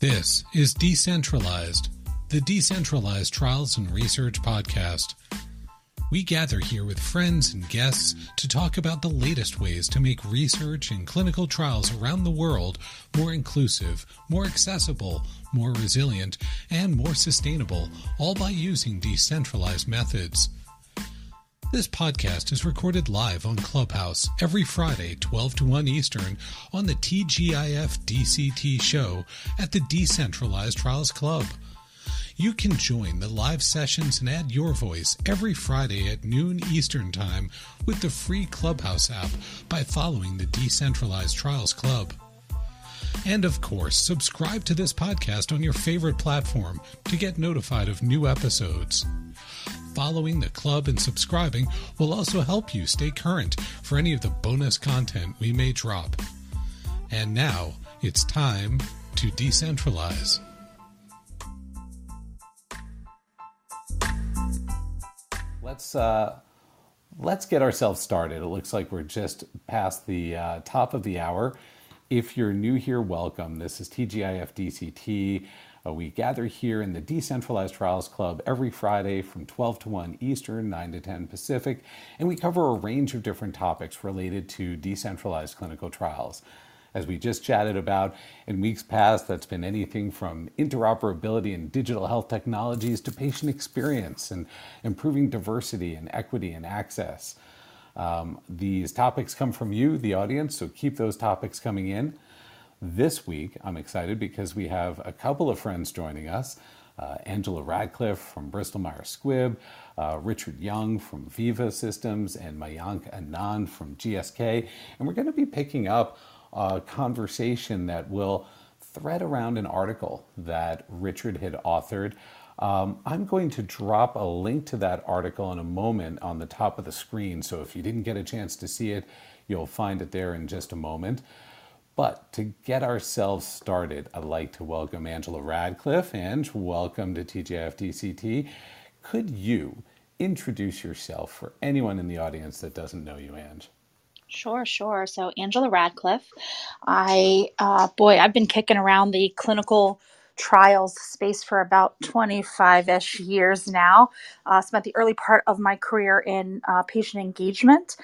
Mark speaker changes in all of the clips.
Speaker 1: This is Decentralized, the Decentralized Trials and Research Podcast. We gather here with friends and guests to talk about the latest ways to make research and clinical trials around the world more inclusive, more accessible, more resilient, and more sustainable, all by using decentralized methods. This podcast is recorded live on Clubhouse every Friday, 12 to 1 Eastern, on the TGIF DCT show at the Decentralized Trials Club. You can join the live sessions and add your voice every Friday at noon Eastern Time with the free Clubhouse app by following the Decentralized Trials Club. And of course, subscribe to this podcast on your favorite platform to get notified of new episodes. Following the club and subscribing will also help you stay current for any of the bonus content we may drop. And now it's time to decentralize.
Speaker 2: Let's uh, let's get ourselves started. It looks like we're just past the uh, top of the hour. If you're new here, welcome. This is TGIF DCT. Uh, we gather here in the Decentralized Trials Club every Friday from 12 to 1 Eastern, 9 to 10 Pacific, and we cover a range of different topics related to decentralized clinical trials. As we just chatted about in weeks past, that's been anything from interoperability and digital health technologies to patient experience and improving diversity and equity and access. Um, these topics come from you, the audience, so keep those topics coming in. This week, I'm excited because we have a couple of friends joining us. Uh, Angela Radcliffe from Bristol Myers Squibb, uh, Richard Young from Veeva Systems, and Mayank Anand from GSK. And we're going to be picking up a conversation that will thread around an article that Richard had authored. Um, I'm going to drop a link to that article in a moment on the top of the screen. So if you didn't get a chance to see it, you'll find it there in just a moment. But to get ourselves started, I'd like to welcome Angela Radcliffe. and welcome to TGIF DCT. Could you introduce yourself for anyone in the audience that doesn't know you, Ange?
Speaker 3: Sure, sure. So, Angela Radcliffe, I, uh, boy, I've been kicking around the clinical trials space for about 25 ish years now. Uh, spent the early part of my career in uh, patient engagement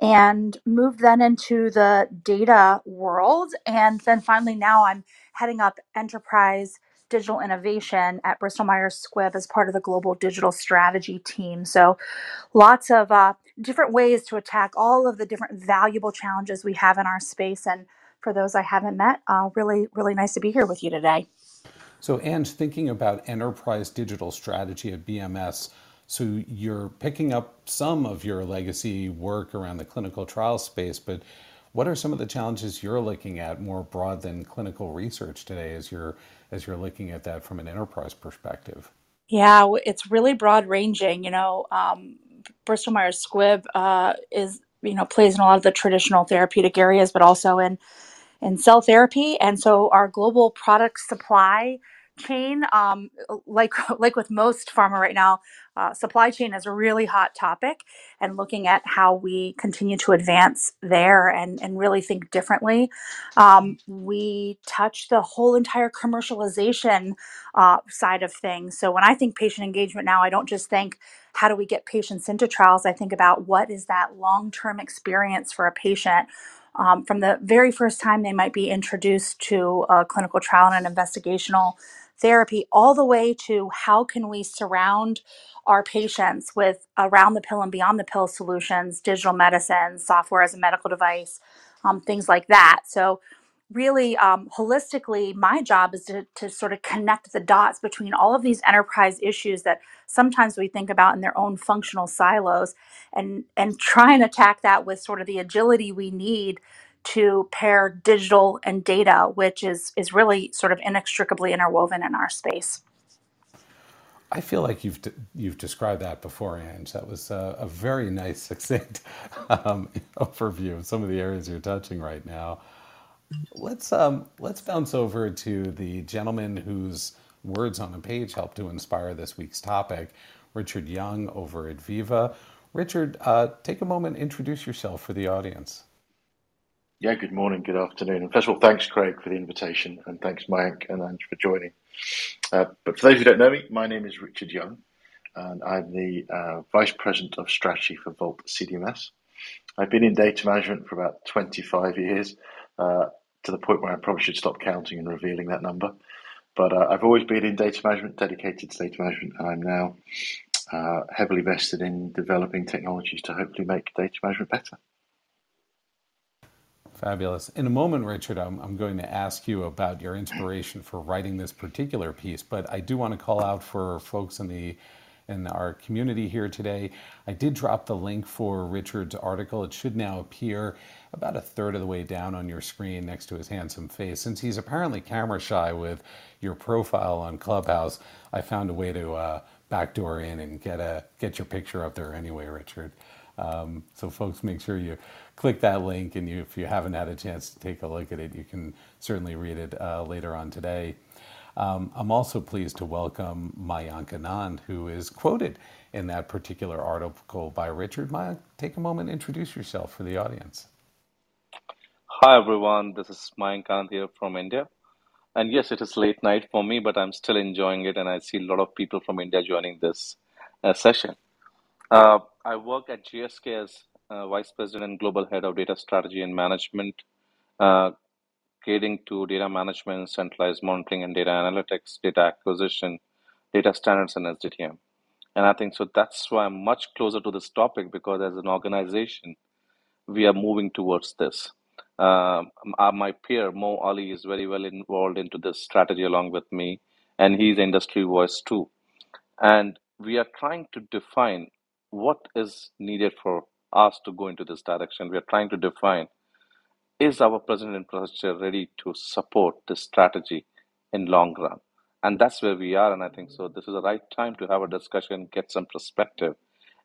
Speaker 3: and moved then into the data world. And then finally, now I'm heading up enterprise digital innovation at Bristol Myers Squibb as part of the global digital strategy team. So, lots of uh, different ways to attack all of the different valuable challenges we have in our space. And for those I haven't met, uh, really, really nice to be here with you today.
Speaker 2: So, Ange, thinking about enterprise digital strategy at BMS, so you're picking up some of your legacy work around the clinical trial space, but what are some of the challenges you're looking at more broad than clinical research today as you're as you're looking at that from an enterprise perspective?
Speaker 3: Yeah, it's really broad ranging. You know, um, Bristol Myers Squibb uh, is you know plays in a lot of the traditional therapeutic areas, but also in in cell therapy, and so our global product supply chain um, like like with most pharma right now uh, supply chain is a really hot topic and looking at how we continue to advance there and, and really think differently. Um, we touch the whole entire commercialization uh, side of things. So when i think patient engagement now i don't just think how do we get patients into trials? I think about what is that long-term experience for a patient? Um, from the very first time they might be introduced to a clinical trial and an investigational therapy all the way to how can we surround our patients with around the pill and beyond the pill solutions, digital medicine, software as a medical device, um, things like that. So, really, um, holistically, my job is to, to sort of connect the dots between all of these enterprise issues that sometimes we think about in their own functional silos and, and try and attack that with sort of the agility we need to pair digital and data, which is is really sort of inextricably interwoven in our space.
Speaker 2: I feel like you've you've described that before, Ange. That was a, a very nice, succinct um, overview of some of the areas you're touching right now. Let's um, let's bounce over to the gentleman whose words on a page helped to inspire this week's topic, Richard Young over at Veeva. Richard, uh, take a moment, introduce yourself for the audience.
Speaker 4: Yeah, good morning, good afternoon. And first of all, thanks, Craig, for the invitation, and thanks, Mayank and Ange, for joining. Uh, but for those who don't know me, my name is Richard Young, and I'm the uh, Vice President of Strategy for Vault CDMS. I've been in data management for about 25 years, uh, to the point where I probably should stop counting and revealing that number. But uh, I've always been in data management, dedicated to data management, and I'm now uh, heavily vested in developing technologies to hopefully make data management better.
Speaker 2: Fabulous. In a moment, Richard, I'm, I'm going to ask you about your inspiration for writing this particular piece, but I do want to call out for folks in the in our community here today. I did drop the link for Richard's article. It should now appear about a third of the way down on your screen next to his handsome face. Since he's apparently camera shy with your profile on Clubhouse, I found a way to uh, backdoor in and get a get your picture up there anyway, Richard. Um, so folks, make sure you click that link, and you, if you haven't had a chance to take a look at it, you can certainly read it uh, later on today. Um, I'm also pleased to welcome Mayank Anand, who is quoted in that particular article by Richard. Mayank, take a moment introduce yourself for the audience.
Speaker 5: Hi, everyone. This is Mayank Anand here from India. And yes, it is late night for me, but I'm still enjoying it. And I see a lot of people from India joining this uh, session. Uh, I work at GSK as Vice President and Global Head of Data Strategy and Management, uh, catering to data management, centralized monitoring and data analytics, data acquisition, data standards, and SDTM. And I think so that's why I'm much closer to this topic because as an organization, we are moving towards this. Um, uh, my peer Mo Ali is very well involved into this strategy along with me, and he's industry voice too. And we are trying to define what is needed for us to go into this direction. We are trying to define is our present infrastructure ready to support this strategy in long run? And that's where we are. And I think so. This is the right time to have a discussion, get some perspective.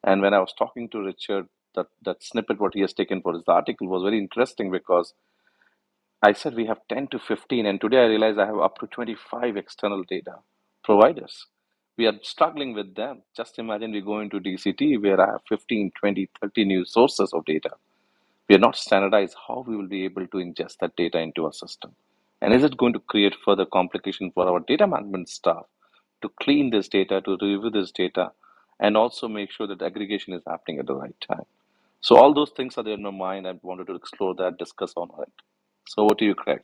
Speaker 5: And when I was talking to Richard, that, that snippet, what he has taken for his article was very interesting because I said we have 10 to 15, and today I realize I have up to 25 external data providers. We are struggling with them. Just imagine we go into DCT where I have 15, 20, 30 new sources of data we are not standardized how we will be able to ingest that data into our system. And is it going to create further complication for our data management staff to clean this data, to review this data, and also make sure that aggregation is happening at the right time? So all those things are there in my mind. I wanted to explore that, discuss on it. So what do you, Craig.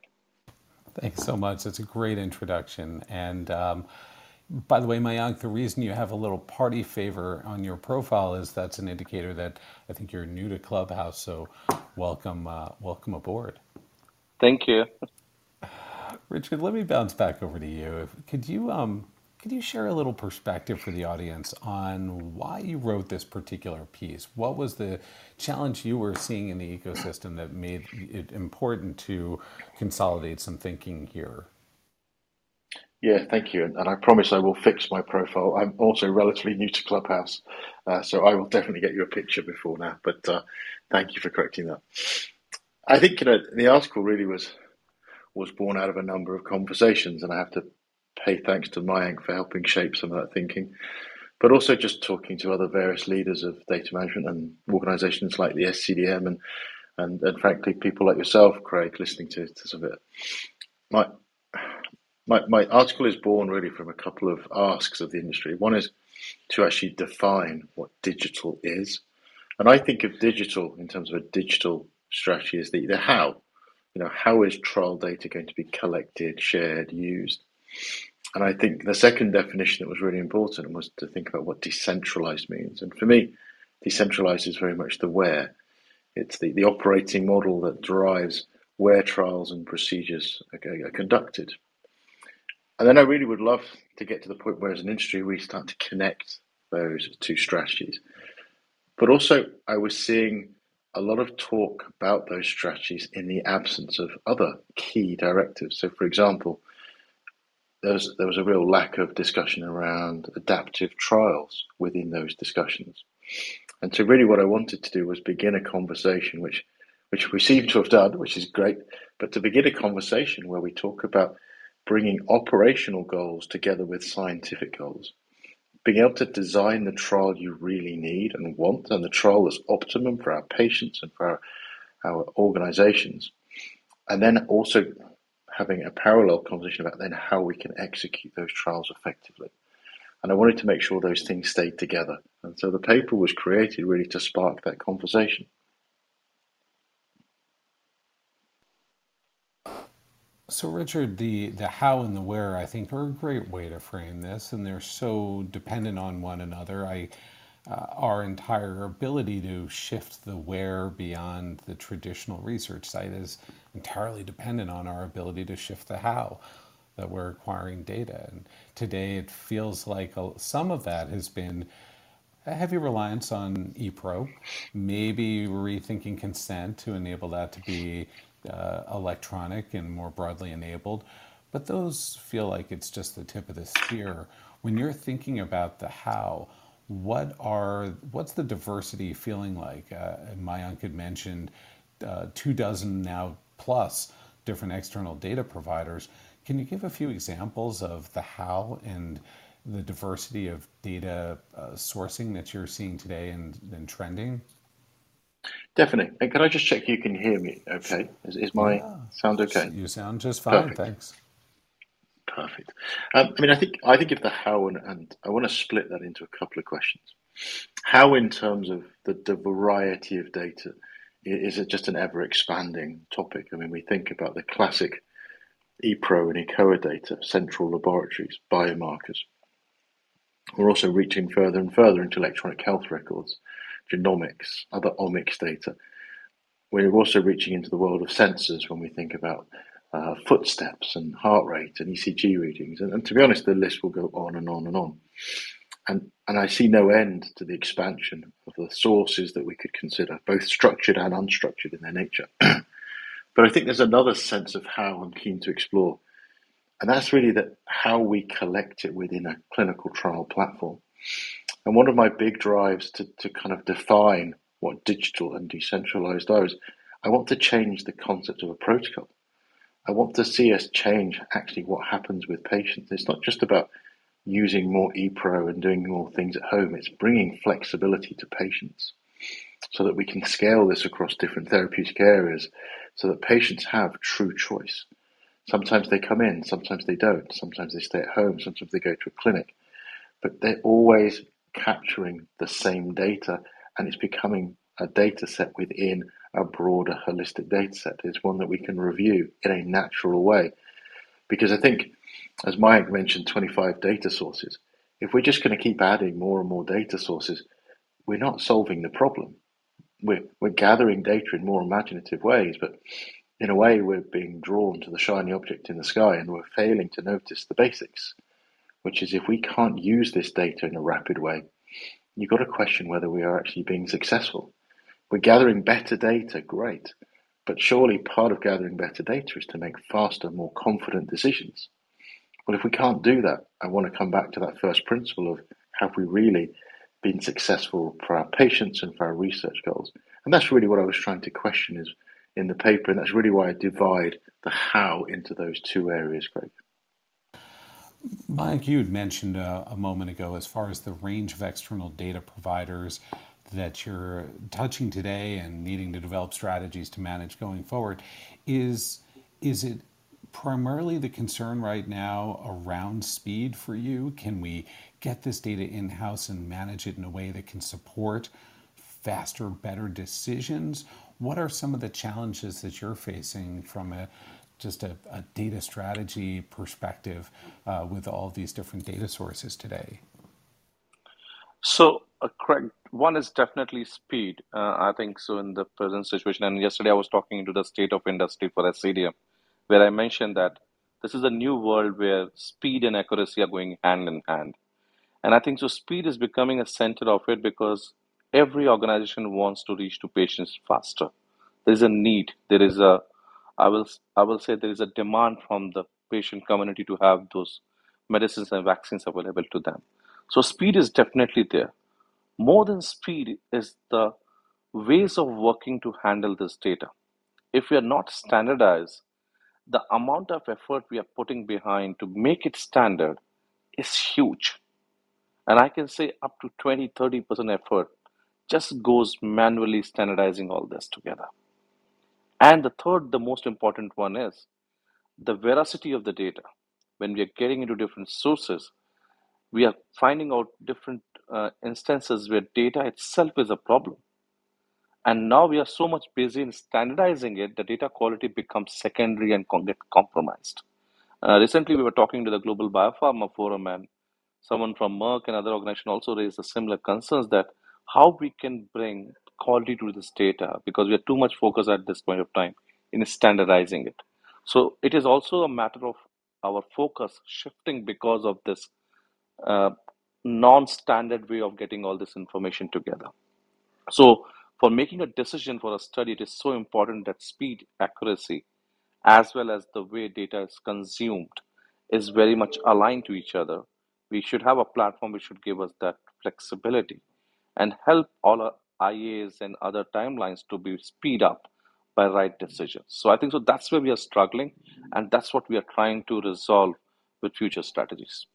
Speaker 2: Thanks so much. That's a great introduction. And um, by the way, Mayank, the reason you have a little party favor on your profile is that's an indicator that I think you're new to Clubhouse. So, welcome, uh, welcome aboard.
Speaker 5: Thank you,
Speaker 2: Richard. Let me bounce back over to you. Could you um, could you share a little perspective for the audience on why you wrote this particular piece? What was the challenge you were seeing in the ecosystem that made it important to consolidate some thinking here?
Speaker 4: Yeah, thank you. And, I promise I will fix my profile. I'm also relatively new to Clubhouse, uh, so I will definitely get you a picture before now. But uh, thank you for correcting that. I think you know the article really was was born out of a number of conversations, and I have to pay thanks to Mayank for helping shape some of that thinking, but also just talking to other various leaders of data management and organisations like the SCDM and and, and frankly people like yourself, Craig, listening to, to some of it. My my, my article is born really from a couple of asks of the industry. One is to actually define what digital is. And I think of digital in terms of a digital strategy as the, the how. You know, how is trial data going to be collected, shared, used? And I think the second definition that was really important was to think about what decentralized means. And for me, decentralized is very much the where. It's the, the operating model that drives where trials and procedures are, are conducted. And then I really would love to get to the point where, as an industry, we start to connect those two strategies. But also, I was seeing a lot of talk about those strategies in the absence of other key directives. So, for example, there was, there was a real lack of discussion around adaptive trials within those discussions. And so, really, what I wanted to do was begin a conversation, which, which we seem to have done, which is great, but to begin a conversation where we talk about bringing operational goals together with scientific goals, being able to design the trial you really need and want, and the trial that's optimum for our patients and for our, our organizations, and then also having a parallel conversation about then how we can execute those trials effectively. And I wanted to make sure those things stayed together. And so the paper was created really to spark that conversation.
Speaker 2: So, Richard, the, the how and the where, I think, are a great way to frame this, and they're so dependent on one another. I, uh, our entire ability to shift the where beyond the traditional research site is entirely dependent on our ability to shift the how that we're acquiring data. And today it feels like a, some of that has been a heavy reliance on ePro, maybe rethinking consent to enable that to be uh, electronic and more broadly enabled. But those feel like it's just the tip of the spear. When you're thinking about the how, what are what's the diversity feeling like? Uh, Mayank had mentioned uh, two dozen now plus different external data providers. Can you give a few examples of the how and the diversity of data uh, sourcing that you're seeing today and, and trending?
Speaker 4: Definitely. And can I just check you can hear me okay? Is, is my yeah. sound okay?
Speaker 2: You sound just fine, Perfect. thanks.
Speaker 4: Perfect. Um, I mean, I think I think if the how and, and I want to split that into a couple of questions. How, in terms of the, the variety of data, is it just an ever expanding topic? I mean, we think about the classic ePro and eCOA data, central laboratories, biomarkers. We're also reaching further and further into electronic health records, genomics, other omics data. We're also reaching into the world of sensors when we think about uh, footsteps and heart rate and ECG readings. And, and, to be honest, the list will go on and on and on. And, and I see no end to the expansion of the sources that we could consider, both structured and unstructured in their nature. but I think there's another sense of how I'm keen to explore, and that's really that how we collect it within a clinical trial platform. And one of my big drives to, to kind of define what digital and decentralized are is I want to change the concept of a protocol. I want to see us change actually what happens with patients. It's not just about using more ePro and doing more things at home. It's bringing flexibility to patients so that we can scale this across different therapeutic areas so that patients have true choice. Sometimes they come in, sometimes they don't, sometimes they stay at home, sometimes they go to a clinic, but they're always capturing the same data and it's becoming a data set within a broader holistic data set. It's one that we can review in a natural way. Because I think as Mike mentioned, 25 data sources. If we're just going to keep adding more and more data sources, we're not solving the problem. We're, we're gathering data in more imaginative ways, but in a way, we're being drawn to the shiny object in the sky and we're failing to notice the basics, which is if we can't use this data in a rapid way, you've got to question whether we are actually being successful. We're gathering better data, great, but surely part of gathering better data is to make faster, more confident decisions. Well, if we can't do that, I want to come back to that first principle of have we really been successful for our patients and for our research goals? And that's really what I was trying to question is in the paper, and that's really why I divide the how into those two areas, Craig.
Speaker 2: Mike, you had mentioned a, a moment ago as far as the range of external data providers that you're touching today and needing to develop strategies to manage going forward. Is is it primarily the concern right now around speed for you? Can we get this data in house and manage it in a way that can support faster, better decisions? What are some of the challenges that you're facing from a just a, a data strategy perspective uh, with all these different data sources today?
Speaker 5: So, uh, Craig, one is definitely speed. Uh, I think so in the present situation. And yesterday I was talking to the state of industry for SCDM where I mentioned that this is a new world where speed and accuracy are going hand in hand. And I think so speed is becoming a center of it because every organization wants to reach to patients faster. There is a need. There is a I will I will say there is a demand from the patient community to have those medicines and vaccines available to them. So speed is definitely there. More than speed is the ways of working to handle this data. If we are not standardized, the amount of effort we are putting behind to make it standard is huge. And I can say up to 20 30% effort just goes manually standardizing all this together. And the third, the most important one is the veracity of the data. When we are getting into different sources, we are finding out different uh, instances where data itself is a problem. And now we are so much busy in standardizing it, the data quality becomes secondary and get compromised. Uh, recently, we were talking to the Global Biopharma Forum, and someone from Merck and other organizations also raised the similar concerns that how we can bring quality to this data because we are too much focused at this point of time in standardizing it. So it is also a matter of our focus shifting because of this uh, non-standard way of getting all this information together. So for making a decision for a study, it is so important that speed, accuracy, as well as the way data is consumed is very much aligned to each other. We should have a platform which should give us that flexibility and help all our IAs and other timelines to be speed up by right decisions. So I think so that's where we are struggling, and that's what we are trying to resolve with future strategies.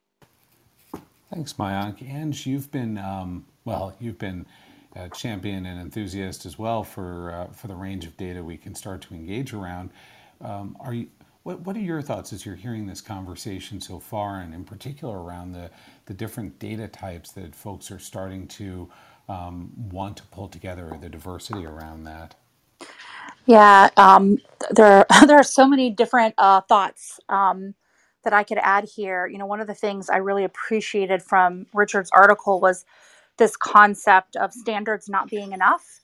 Speaker 2: Thanks, Mayank. And you've been um, well, you've been a champion and enthusiast as well for uh, for the range of data we can start to engage around. Um, are you? What, what are your thoughts as you're hearing this conversation so far, and in particular around the, the different data types that folks are starting to um, want to pull together, the diversity around that?
Speaker 3: Yeah, um, there there are so many different uh, thoughts um, that I could add here. You know, one of the things I really appreciated from Richard's article was this concept of standards not being enough,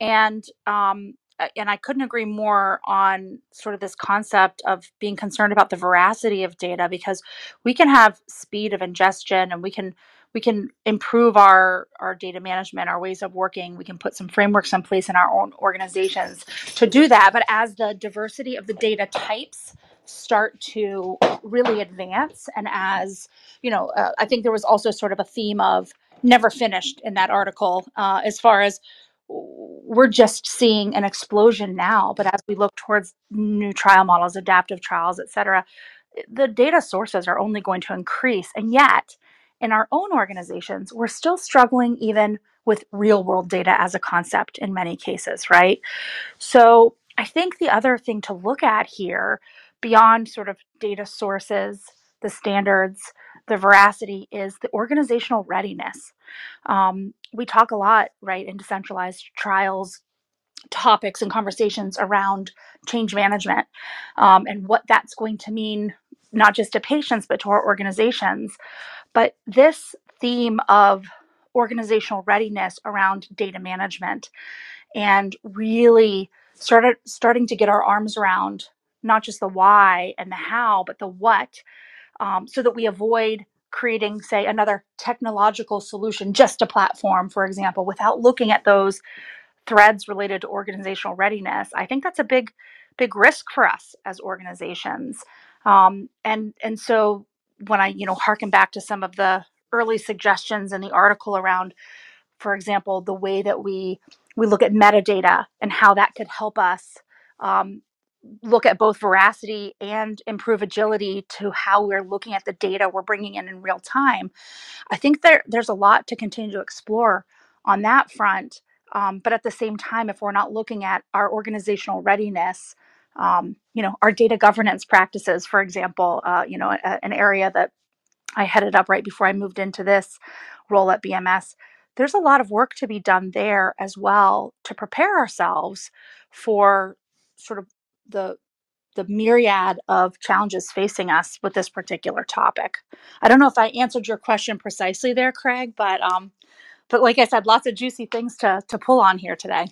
Speaker 3: and um, and I couldn't agree more on sort of this concept of being concerned about the veracity of data because we can have speed of ingestion and we can we can improve our our data management our ways of working. We can put some frameworks in place in our own organizations to do that. But as the diversity of the data types start to really advance and as you know uh, i think there was also sort of a theme of never finished in that article uh, as far as we're just seeing an explosion now. But as we look towards new trial models adaptive trials et cetera the data sources are only going to increase. And yet in our own organizations, we're still struggling even with real world data as a concept in many cases, right? So I think the other thing to look at here, beyond sort of data sources, the standards, the veracity, is the organizational readiness. Um, we talk a lot, right, in decentralized trials topics and conversations around change management um, and what that's going to mean not just to patients but to our organizations but this theme of organizational readiness around data management and really started starting to get our arms around not just the why and the how, but the what, um, so that we avoid creating, say, another technological solution, just a platform, for example, without looking at those threads related to organizational readiness. I think that's a big, big risk for us as organizations. Um, and and so when I, you know, harken back to some of the early suggestions in the article around, for example, the way that we we look at metadata and how that could help us um, look at both veracity and improve agility to how we're looking at the data we're bringing in in real time. I think there there's a lot to continue to explore on that front. Um, but at the same time, if we're not looking at our organizational readiness um, you know, our data governance practices, for example, uh, you know, a, an area that I headed up right before I moved into this role at BMS. There's a lot of work to be done there as well to prepare ourselves for sort of the the myriad of challenges facing us with this particular topic. I don't know if I answered your question precisely there, Craig, but um, but like I said, lots of juicy things to to pull on here today.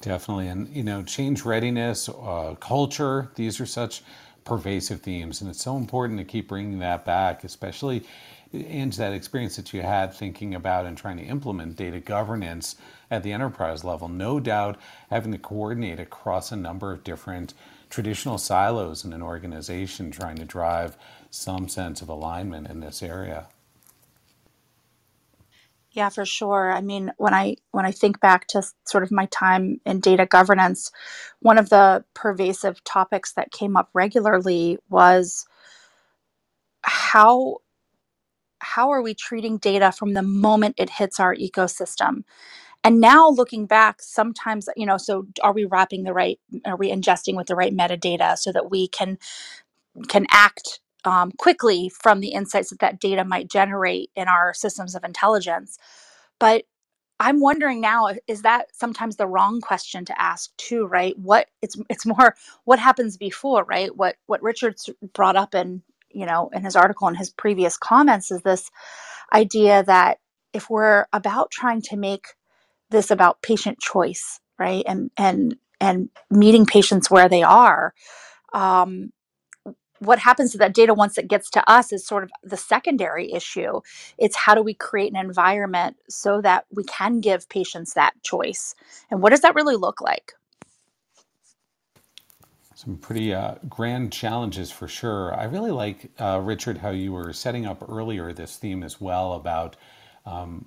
Speaker 2: Definitely. And, you know, change readiness, uh, culture, these are such pervasive themes. And it's so important to keep bringing that back, especially into that experience that you had thinking about and trying to implement data governance at the enterprise level. No doubt having to coordinate across a number of different traditional silos in an organization trying to drive some sense of alignment in this area.
Speaker 3: Yeah, for sure. I mean, when I when I think back to sort of my time in data governance, one of the pervasive topics that came up regularly was how how are we treating data from the moment it hits our ecosystem? and now looking back sometimes you know so are we wrapping the right are we ingesting with the right metadata so that we can can act um, quickly from the insights that that data might generate in our systems of intelligence. But i'm wondering now is that sometimes the wrong question to ask too right? What it's it's more what happens before right? What what richard's brought up in you know in his article and his previous comments is this idea that if we're about trying to make this about patient choice right? And and and meeting patients where they are um, what happens to that data once it gets to us is sort of the secondary issue it's how do we create an environment so that we can give patients that choice and what does that really look like
Speaker 2: some pretty uh, grand challenges for sure. I really like, uh, Richard, how you were setting up earlier this theme as well about um,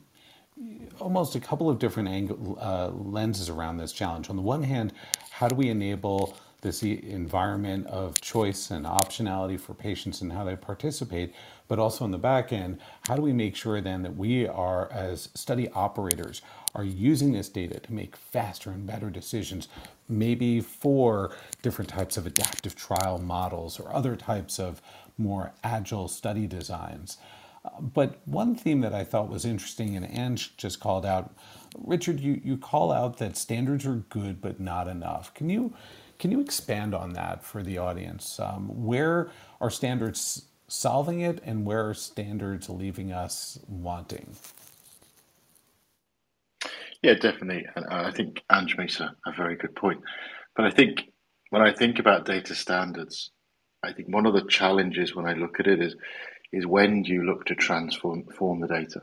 Speaker 2: almost a couple of different angle, uh, lenses around this challenge. On the one hand, how do we enable this environment of choice and optionality for patients and how they participate? But also on the back end, how do we make sure then that we are, as study operators, are using this data to make faster and better decisions, maybe for different types of adaptive trial models or other types of more agile study designs. But one theme that I thought was interesting, and Ange just called out, Richard, you, you call out that standards are good but not enough. Can you can you expand on that for the audience? Um, where are standards solving it, and where are standards leaving us wanting?
Speaker 4: Yeah, definitely. And I think Ange makes a, a very good point. But I think when I think about data standards, I think one of the challenges when I look at it is is when do you look to transform form the data?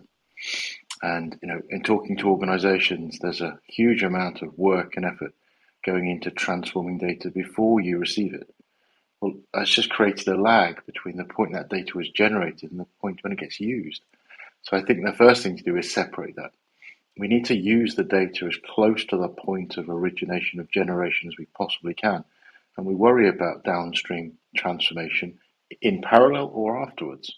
Speaker 4: And you know, in talking to organizations, there's a huge amount of work and effort going into transforming data before you receive it. Well, that's just created a lag between the point that data was generated and the point when it gets used. So I think the first thing to do is separate that we need to use the data as close to the point of origination of generation as we possibly can. And we worry about downstream transformation in parallel or afterwards.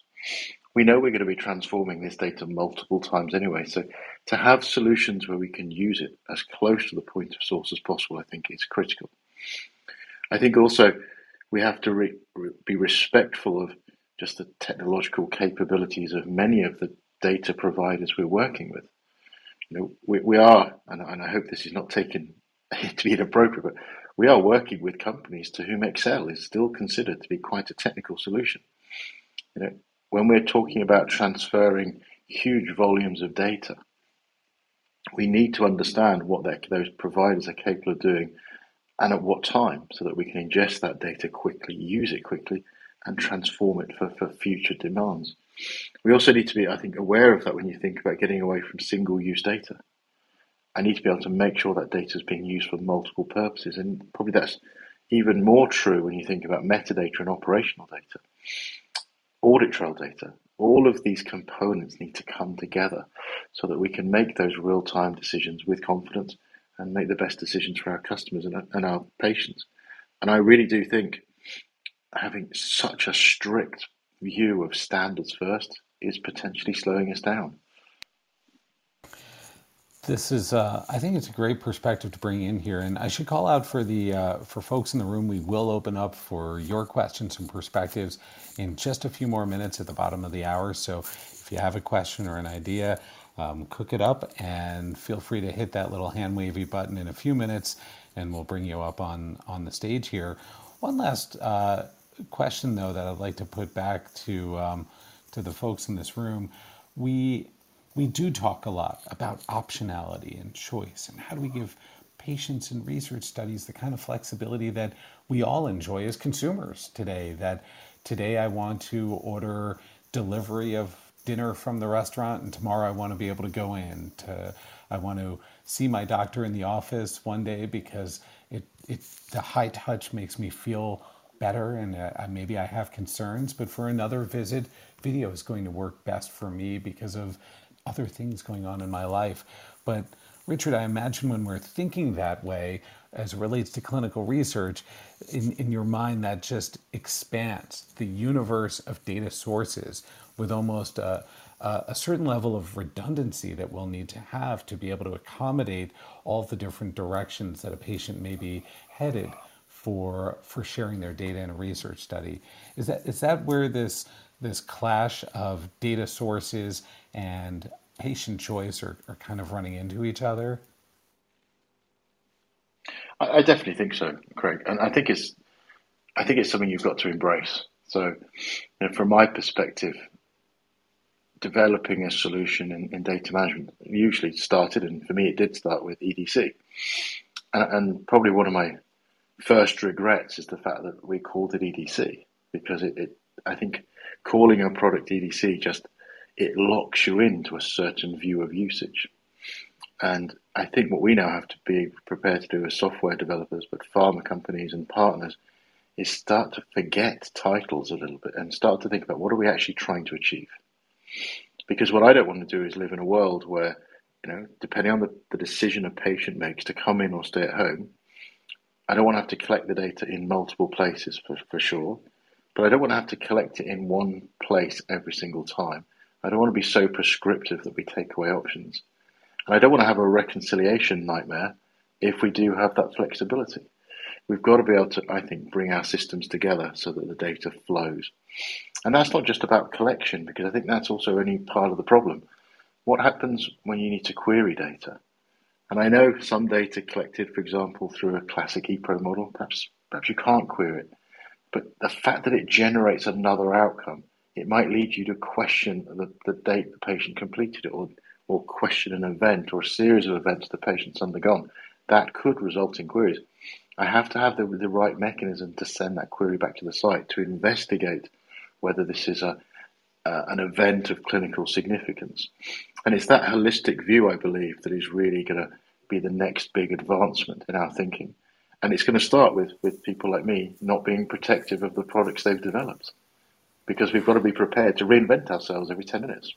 Speaker 4: We know we're going to be transforming this data multiple times anyway. So to have solutions where we can use it as close to the point of source as possible, I think is critical. I think also we have to re- re- be respectful of just the technological capabilities of many of the data providers we're working with you know, we, we are, and, and I hope this is not taken to be inappropriate, but we are working with companies to whom Excel is still considered to be quite a technical solution. You know, when we're talking about transferring huge volumes of data, we need to understand what those providers are capable of doing and at what time so that we can ingest that data quickly, use it quickly, and transform it for, for future demands. We also need to be, I think, aware of that when you think about getting away from single use data. I need to be able to make sure that data is being used for multiple purposes. And probably that's even more true when you think about metadata and operational data. Audit trail data, all of these components need to come together so that we can make those real time decisions with confidence and make the best decisions for our customers and, and our patients. And I really do think having such a strict view of standards first is potentially slowing us down.
Speaker 2: This is, uh, I think, it's a great perspective to bring in here, and I should call out for the uh, for folks in the room. We will open up for your questions and perspectives in just a few more minutes at the bottom of the hour. So, if you have a question or an idea, um, cook it up, and feel free to hit that little hand wavy button in a few minutes, and we'll bring you up on on the stage here. One last uh, question, though, that I'd like to put back to um, to the folks in this room. We we do talk a lot about optionality and choice, and how do we give patients and research studies the kind of flexibility that we all enjoy as consumers today. That today I want to order delivery of dinner from the restaurant, and tomorrow I want to be able to go in. To I want to see my doctor in the office one day because it, it the high touch makes me feel better and uh, maybe I have concerns, but for another visit, video is going to work best for me because of other things going on in my life. But Richard, I imagine when we're thinking that way as it relates to clinical research, in, in your mind, that just expands the universe of data sources with almost a, uh, a certain level of redundancy that we'll need to have to be able to accommodate all the different directions that a patient may be headed for for sharing their data in a research study. Is that is that where this this clash of data sources and patient choice are, are kind of running into each other?
Speaker 4: I, definitely think so, Craig, and I think it's I think it's something you've got to embrace. So, you know, from my perspective, developing a solution in, in, data management usually started, and for me, it did start with EDC. And, and, probably one of my first regrets is the fact that we called it EDC because it, it, I think calling a product EDC just it locks you into a certain view of usage. And I think what we now have to be prepared to do as software developers, but pharma companies and partners, is start to forget titles a little bit and start to think about what are we actually trying to achieve. Because what I don't want to do is live in a world where, you know, depending on the, the decision a patient makes to come in or stay at home, I don't want to have to collect the data in multiple places for, for sure, but I don't want to have to collect it in one place every single time. I don't want to be so prescriptive that we take away options. And I don't want to have a reconciliation nightmare if we do have that flexibility. We've got to be able to, I think, bring our systems together so that the data flows. And that's not just about collection, because I think that's also only part of the problem. What happens when you need to query data? And I know some data collected, for example, through a classic ePro model, perhaps, perhaps you can't query it. But the fact that it generates another outcome, it might lead you to question the, the date the patient completed it or, or question an event or a series of events the patient's undergone. That could result in queries. I have to have the, the right mechanism to send that query back to the site to investigate whether this is a uh, an event of clinical significance. And it's that holistic view, I believe, that is really going to be the next big advancement in our thinking. And it's going to start with, with people like me not being protective of the products they've developed because we've got to be prepared to reinvent ourselves every 10 minutes.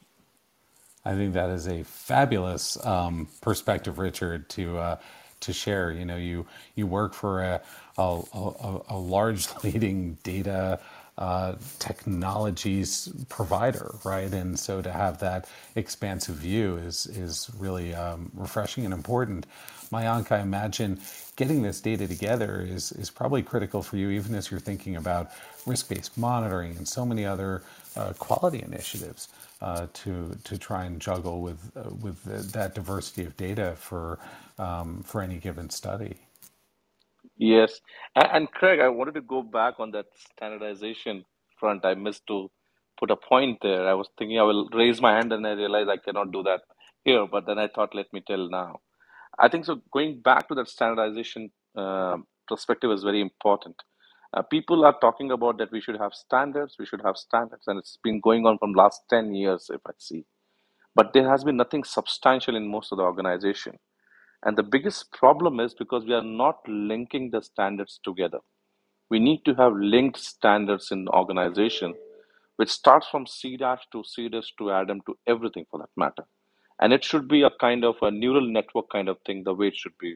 Speaker 2: I think that is a fabulous um, perspective, Richard, to uh, to share. You know, you you work for a a, a, a large leading data uh, technologies provider, right? And so to have that expansive view is is really um, refreshing and important. Mayank, I imagine getting this data together is is probably critical for you, even as you're thinking about risk-based monitoring and so many other uh, quality initiatives uh, to to try and juggle with uh, with that diversity of data for um, for any given study.
Speaker 5: Yes. And, Craig, I wanted to go back on that standardization front. I missed to put a point there. I was thinking I will raise my hand and I realized I cannot do that here, but then I thought, let me tell now. I think so. Going back to that standardization uh, perspective is very important. Uh, people are talking about that we should have standards, we should have standards, and it's been going on from last 10 years, if I see. But there has been nothing substantial in most of the organization. And the biggest problem is because we are not linking the standards together. We need to have linked standards in the organization, which starts from CDASH to C dash to ADaM to everything for that matter. And it should be a kind of a neural network kind of thing, the way it should be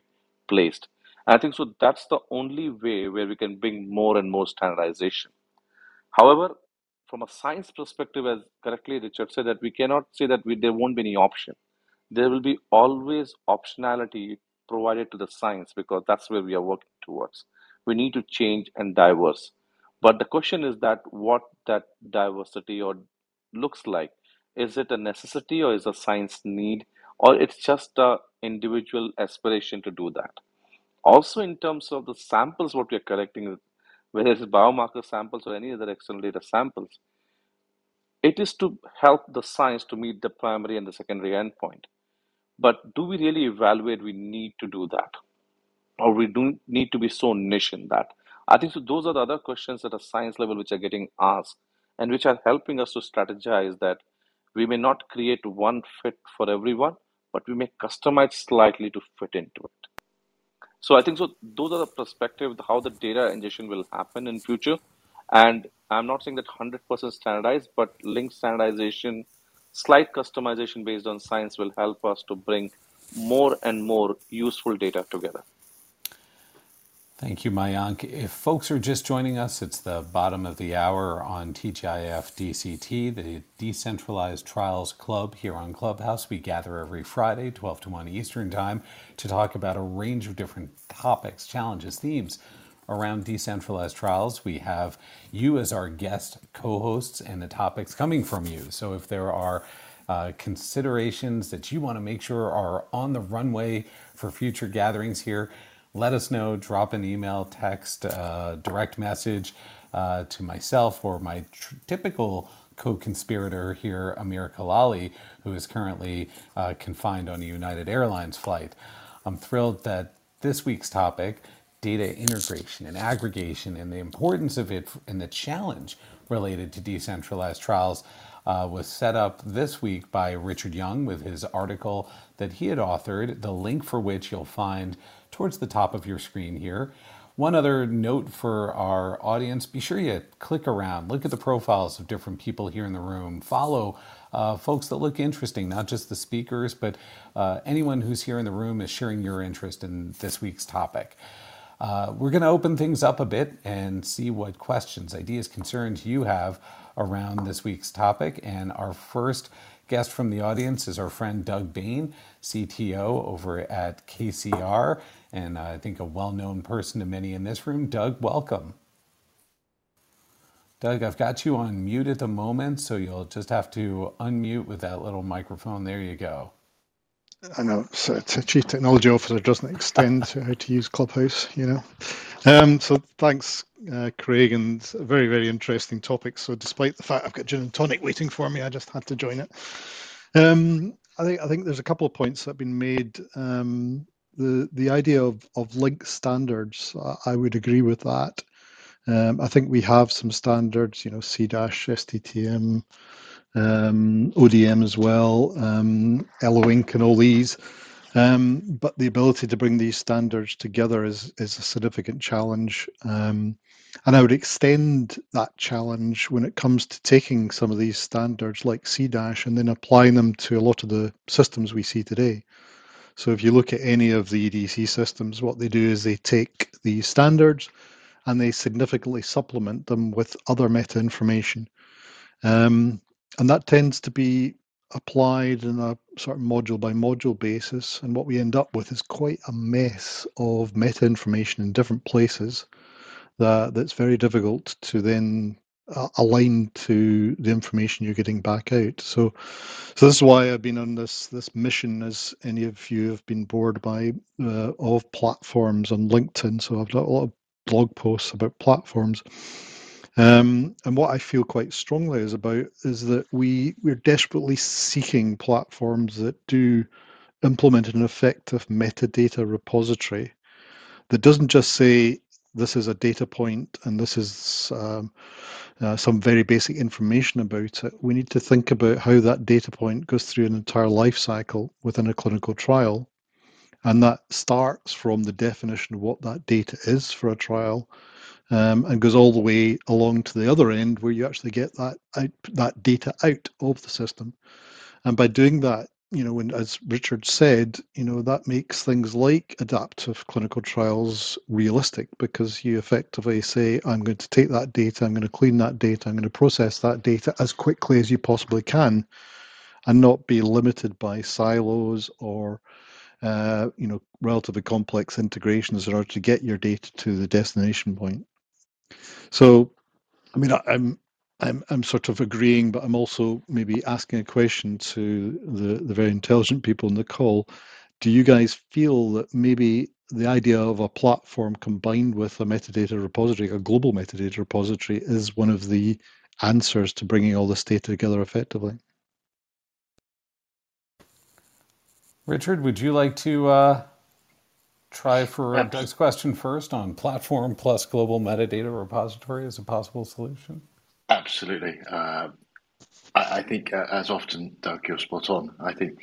Speaker 5: placed. And I think so that's the only way where we can bring more and more standardization. However, from a science perspective, as correctly Richard said, that we cannot say that we, there won't be any option there will be always optionality provided to the science because that's where we are working towards. We need to change and diverse. But the question is that what that diversity or looks like. Is it a necessity or is a science need or it's just a individual aspiration to do that? Also in terms of the samples what we are collecting, whether it's biomarker samples or any other external data samples, it is to help the science to meet the primary and the secondary endpoint. But do we really evaluate we need to do that? Or we do need to be so niche in that? I think so those are the other questions at a science level which are getting asked and which are helping us to strategize that we may not create one fit for everyone, but we may customize slightly to fit into it. So I think so those are the perspective how the data ingestion will happen in future. And I'm not saying that 100% standardized, but link standardization Slight customization based on science will help us to bring more and more useful data together.
Speaker 2: Thank you, Mayank. If folks are just joining us, it's the bottom of the hour on TGIF DCT, the Decentralized Trials Club here on Clubhouse. We gather every Friday, 12 to 1 Eastern Time, to talk about a range of different topics, challenges, themes around decentralized trials. We have you as our guest co hosts and the topics coming from you. So if there are uh, considerations that you want to make sure are on the runway for future gatherings here, let us know. Drop an email, text, uh, direct message uh, to myself or my tr- typical co conspirator here, Amir Kalali, who is currently uh, confined on a United Airlines flight. I'm thrilled that this week's topic, data integration and aggregation, and the importance of it and the challenge related to decentralized trials. Uh, was set up this week by Richard Young with his article that he had authored, the link for which you'll find towards the top of your screen here. One other note for our audience be sure you click around, look at the profiles of different people here in the room, follow uh, folks that look interesting, not just the speakers, but uh, anyone who's here in the room is sharing your interest in this week's topic. Uh, we're going to open things up a bit and see what questions, ideas, concerns you have around this week's topic. And our first guest from the audience is our friend Doug Bain, CTO over at KCR and I think a well known person to many in this room. Doug, welcome. Doug, I've got you on mute at the moment, so you'll just have to unmute with that little microphone. There you go.
Speaker 6: I know it's a chief technology officer doesn't extend to how to use Clubhouse, you know. Um, so thanks, uh, Craig, and very very interesting topic. So despite the fact I've got gin and tonic waiting for me, I just had to join it. Um, I think I think there's a couple of points that have been made. Um, the the idea of of linked standards, I would agree with that. Um, I think we have some standards, you know, CDASH, SDTM, um, ODM as well, um, LOINC, and all these. Um, but the ability to bring these standards together is is a significant challenge. Um, and I would extend that challenge when it comes to taking some of these standards like CDASH and then applying them to a lot of the systems we see today. So if you look at any of the EDC systems, what they do is they take these standards and they significantly supplement them with other meta information. Um, and that tends to be applied in a sort of module by module basis. And what we end up with is quite a mess of meta information in different places that, that's very difficult to then uh, aligned to the information you're getting back out. So, so this is why I've been on this this mission. As any of you have been bored by uh, of platforms on LinkedIn, so I've got a lot of blog posts about platforms. Um, and what I feel quite strongly is about is that we we're desperately seeking platforms that do implement an effective metadata repository that doesn't just say this is a data point and this is um, uh, some very basic information about it. We need to think about how that data point goes through an entire life cycle within a clinical trial. And that starts from the definition of what that data is for a trial um, and goes all the way along to the other end where you actually get that out, that data out of the system. And by doing that, you know, when, as Richard said, you know, that makes things like adaptive clinical trials realistic because you effectively say, I'm going to take that data, I'm going to clean that data, I'm going to process that data as quickly as you possibly can and not be limited by silos or, uh, you know, relatively complex integrations in order to get your data to the destination point. So, I mean, I, I'm I'm I'm sort of agreeing, but I'm also maybe asking a question to the the very intelligent people in the call. Do you guys feel that maybe the idea of a platform combined with a metadata repository, a global metadata repository, is one of the answers to bringing all this data together effectively?
Speaker 2: Richard, would you like to uh, try for Doug's question first on platform plus global metadata repository as a possible solution?
Speaker 4: Absolutely. Uh, I, I, think, uh, as often, Doug, you're spot on. I think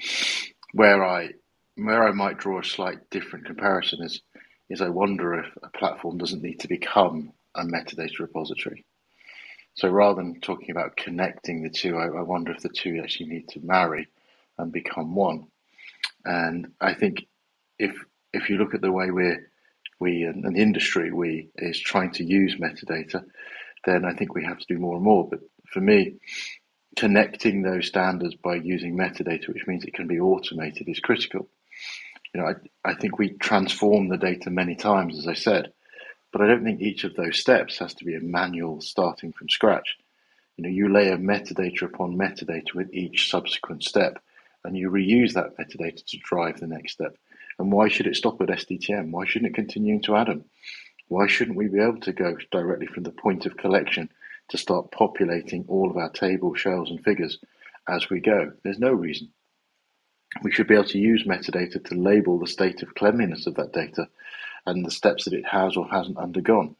Speaker 4: where I where I might draw a slight different comparison is is I wonder if a platform doesn't need to become a metadata repository. So rather than talking about connecting the two, I, I wonder if the two actually need to marry and become one. And I think if if you look at the way we're we and, the industry we is trying to use metadata, then I think we have to do more and more. But for me, connecting those standards by using metadata, which means it can be automated, is critical. You know, I, I think we transform the data many times, as I said, but I don't think each of those steps has to be a manual starting from scratch. You know, you layer metadata upon metadata with each subsequent step, and you reuse that metadata to drive the next step. And why should it stop at SDTM? Why shouldn't it continue into ADaM? Why shouldn't we be able to go directly from the point of collection to start populating all of our tables, shells, and figures as we go? There's no reason. We should be able to use metadata to label the state of cleanliness of that data and the steps that it has or hasn't undergone.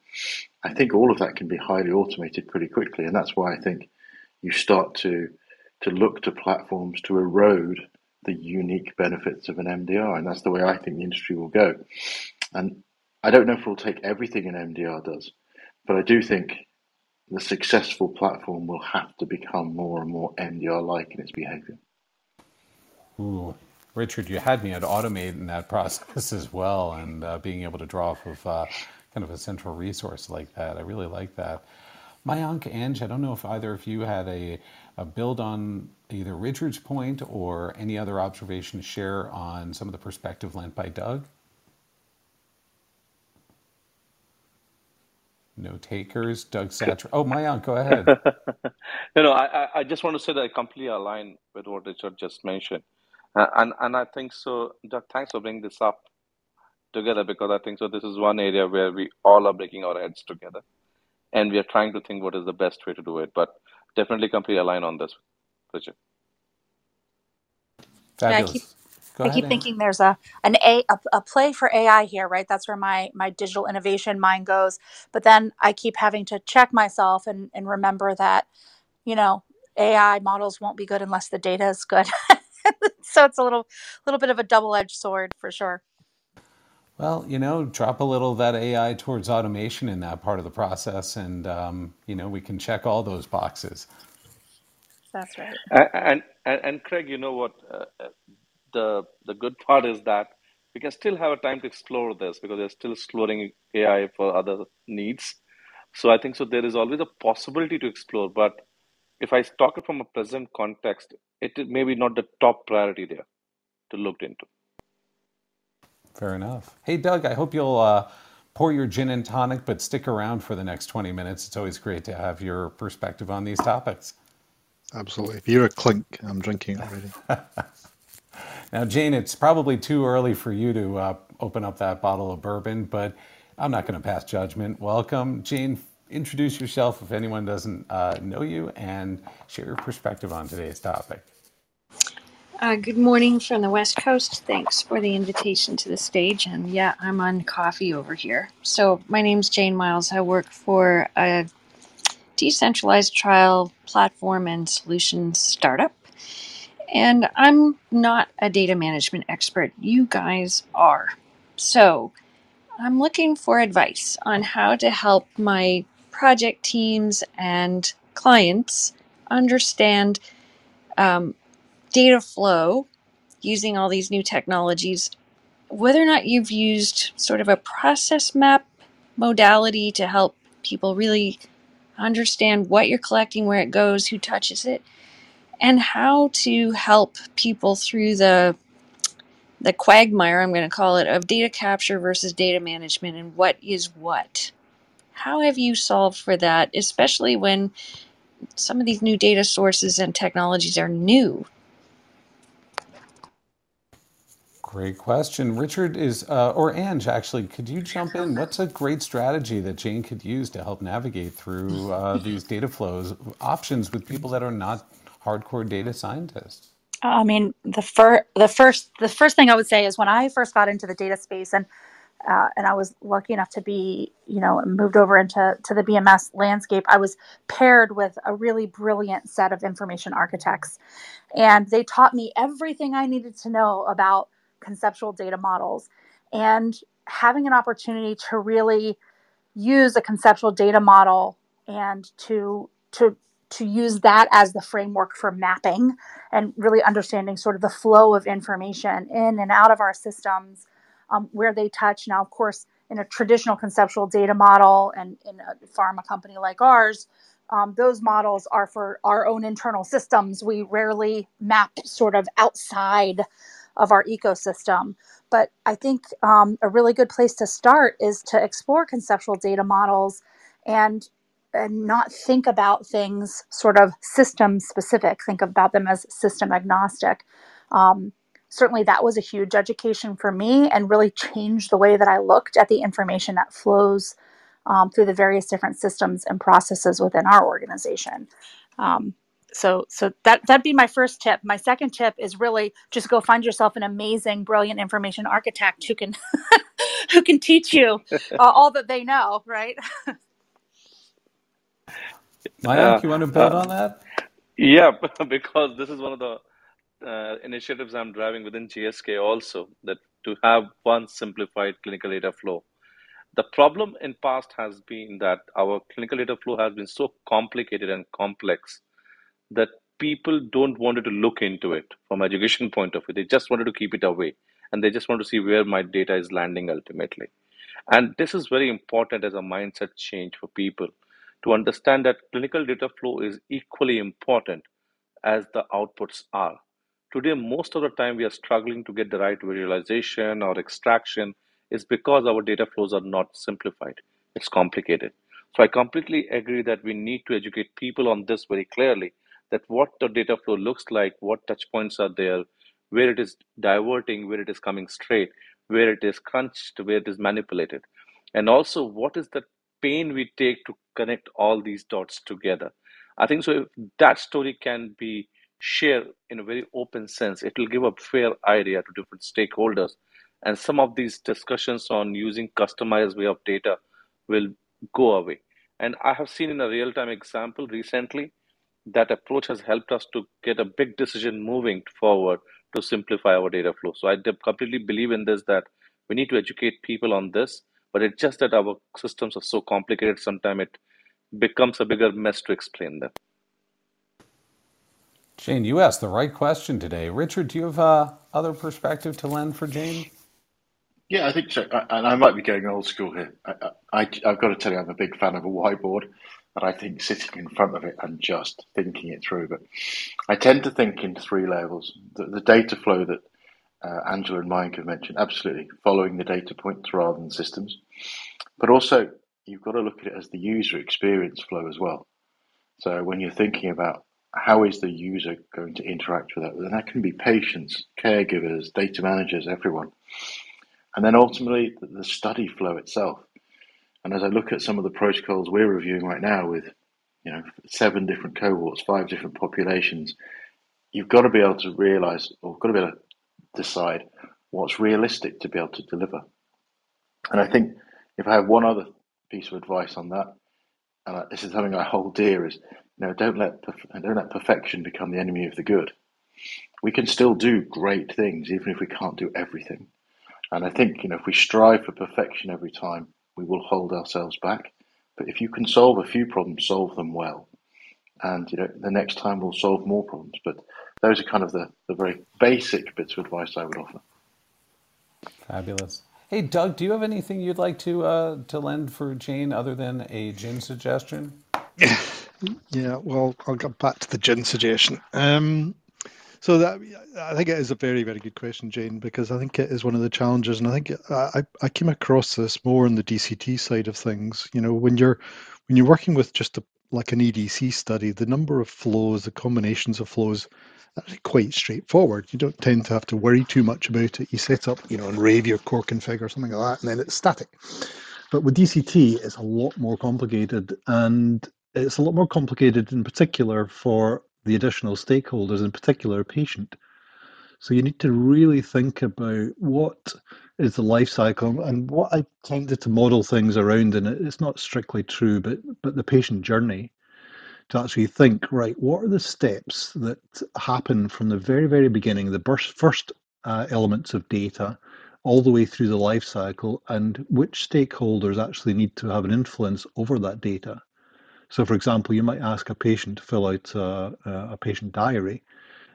Speaker 4: I think all of that can be highly automated pretty quickly, and that's why I think you start to to look to platforms to erode the unique benefits of an MDR, and that's the way I think the industry will go. And I don't know if we'll take everything an MDR does, but I do think the successful platform will have to become more and more MDR-like in its behavior.
Speaker 2: Ooh, Richard, you had me at automating that process as well, and uh, being able to draw off of uh, kind of a central resource like that. I really like that. Mayank, Ange, I don't know if either of you had a, a build on either Richard's point or any other observation to share on some of the perspective lent by Doug. No takers. Doug Satcher. Oh, Mayank, go ahead.
Speaker 5: no, know, I, I just want to say that I completely align with what Richard just mentioned. Uh, and and I think so, Doug. Thanks for bringing this up together because I think so. This is one area where we all are breaking our heads together, and we are trying to think what is the best way to do it. But definitely, completely align on this, Richard.
Speaker 2: Fabulous.
Speaker 3: Yeah, I keep, I keep thinking there's a an a, a, a play for AI here, right? That's where my my digital innovation mind goes. But then I keep having to check myself and and remember that, you know, AI models won't be good unless the data is good. so it's a little little bit of a double-edged sword for sure.
Speaker 2: Well, you know, drop a little of that AI towards automation in that part of the process, and um, you know, we can check all those boxes.
Speaker 3: That's right.
Speaker 5: And and, and Craig, you know what? Uh, uh, the the good part is that we can still have a time to explore this because they're still exploring AI for other needs. So I think so. There is always a possibility to explore, but if I talk it from a present context, it is maybe not the top priority there to look into.
Speaker 2: Fair enough. Hey, Doug, I hope you'll uh, pour your gin and tonic, but stick around for the next 20 minutes. It's always great to have your perspective on these topics.
Speaker 6: Absolutely. If you're a clink, I'm drinking already.
Speaker 2: now, Jane, it's probably too early for you to uh, open up that bottle of bourbon, but I'm not going to pass judgment. Welcome, Jane introduce yourself if anyone doesn't uh, know you and share your perspective on today's topic.
Speaker 7: Uh, good morning from the West Coast. Thanks for the invitation to the stage. And yeah, I'm on coffee over here. So, my name's Jane Miles. I work for a decentralized trial platform and solutions startup. And I'm not a data management expert. You guys are. So, I'm looking for advice on how to help my project teams and clients understand um, data flow using all these new technologies, whether or not you've used sort of a process map modality to help people really understand what you're collecting, where it goes, who touches it, and how to help people through the the quagmire, I'm going to call it, of data capture versus data management and what is what. How have you solved for that, especially when some of these new data sources and technologies are new?
Speaker 2: Great question. Richard is, uh, or Ange, actually, could you jump in? What's a great strategy that Jane could use to help navigate through uh, these data flows options with people that are not hardcore data scientists?
Speaker 3: I mean, the, fir- the first the first thing I would say is when I first got into the data space and uh, and I was lucky enough to be, you know, moved over into to the BMS landscape. I was paired with a really brilliant set of information architects, and they taught me everything I needed to know about conceptual data models. And having an opportunity to really use a conceptual data model and to to to use that as the framework for mapping and really understanding sort of the flow of information in and out of our systems um, where they touch. Now, of course, in a traditional conceptual data model and in a pharma company like ours, um, those models are for our own internal systems. We rarely map sort of outside of our ecosystem. But I think um, a really good place to start is to explore conceptual data models and and not think about things sort of system specific. Think about them as system agnostic. Um, certainly, that was a huge education for me and really changed the way that I looked at the information that flows um, through the various different systems and processes within our organization. Um, so, so that that'd be my first tip. My second tip is really just go find yourself an amazing, brilliant information architect who can who can teach you uh, all that they know. Right.
Speaker 2: Mayank, you want to build uh, on that?
Speaker 5: Yeah, because this is one of the uh, initiatives I'm driving within GSK also that to have one simplified clinical data flow. The problem in past has been that our clinical data flow has been so complicated and complex that people don't wanted to look into it from education point of view. They just wanted to keep it away and they just want to see where my data is landing ultimately. And this is very important as a mindset change for people to understand that clinical data flow is equally important as the outputs are. Today, most of the time we are struggling to get the right visualization or extraction is because our data flows are not simplified. It's complicated. So I completely agree that we need to educate people on this very clearly that what the data flow looks like, what touch points are there, where it is diverting, where it is coming straight, where it is crunched, where it is manipulated. And also, what is the pain we take to connect all these dots together. I think so. If that story can be shared in a very open sense, it will give a fair idea to different stakeholders. And some of these discussions on using customized way of data will go away. And I have seen in a real time example recently that approach has helped us to get a big decision moving forward to simplify our data flow. So I completely believe in this that we need to educate people on this but it's just that our systems are so complicated sometimes it becomes a bigger mess to explain them.
Speaker 2: Jane you asked the right question today. Richard do you have uh, other perspective to lend for jane?
Speaker 4: Yeah i think so. And i might be going old school here. I, I, i've got to tell you i'm a big fan of a whiteboard and I think sitting in front of it and just thinking it through. But I tend to think in three levels. The, the data flow that uh, Angela and Mike have mentioned, absolutely following the data points rather than systems. But also, you've got to look at it as the user experience flow as well. So when you're thinking about how is the user going to interact with that, then that can be patients, caregivers, data managers, everyone. And then ultimately, the study flow itself. And as I look at some of the protocols we're reviewing right now with, you know, seven different cohorts, five different populations, you've got to be able to realize, or got to be able to decide what's realistic to be able to deliver. And I think if I have one other piece of advice on that, and this is something I hold dear, is you know don't let don't let perfection become the enemy of the good. We can still do great things even if we can't do everything. And I think you know if we strive for perfection every time, we will hold ourselves back. But if you can solve a few problems, solve them well, and you know the next time we'll solve more problems. But those are kind of the, the very basic bits of advice I would offer.
Speaker 2: Fabulous. Hey, Doug, do you have anything you'd like to uh, to lend for Jane other than a gin suggestion?
Speaker 6: yeah, well, I'll go back to the gin suggestion. Um, so that I think it is a very, very good question, Jane, because I think it is one of the challenges, and I think I, I came across this more on the DCT side of things. You know, when you're when you're working with just a, like an EDC study, the number of flows, the combinations of flows that's quite straightforward. You don't tend to have to worry too much about it. You set up, you know, and Rave your core config or something like that, and then it's static. But with DCT, it's a lot more complicated, and it's a lot more complicated in particular for the additional stakeholders, in particular a patient. So you need to really think about what is the life cycle and what I tended to model things around, and it's not strictly true, but but the patient journey to actually think, right, what are the steps that happen from the very, very beginning, the first uh, elements of data, all the way through the life cycle, and which stakeholders actually need to have an influence over that data. So, for example, you might ask a patient to fill out a patient diary,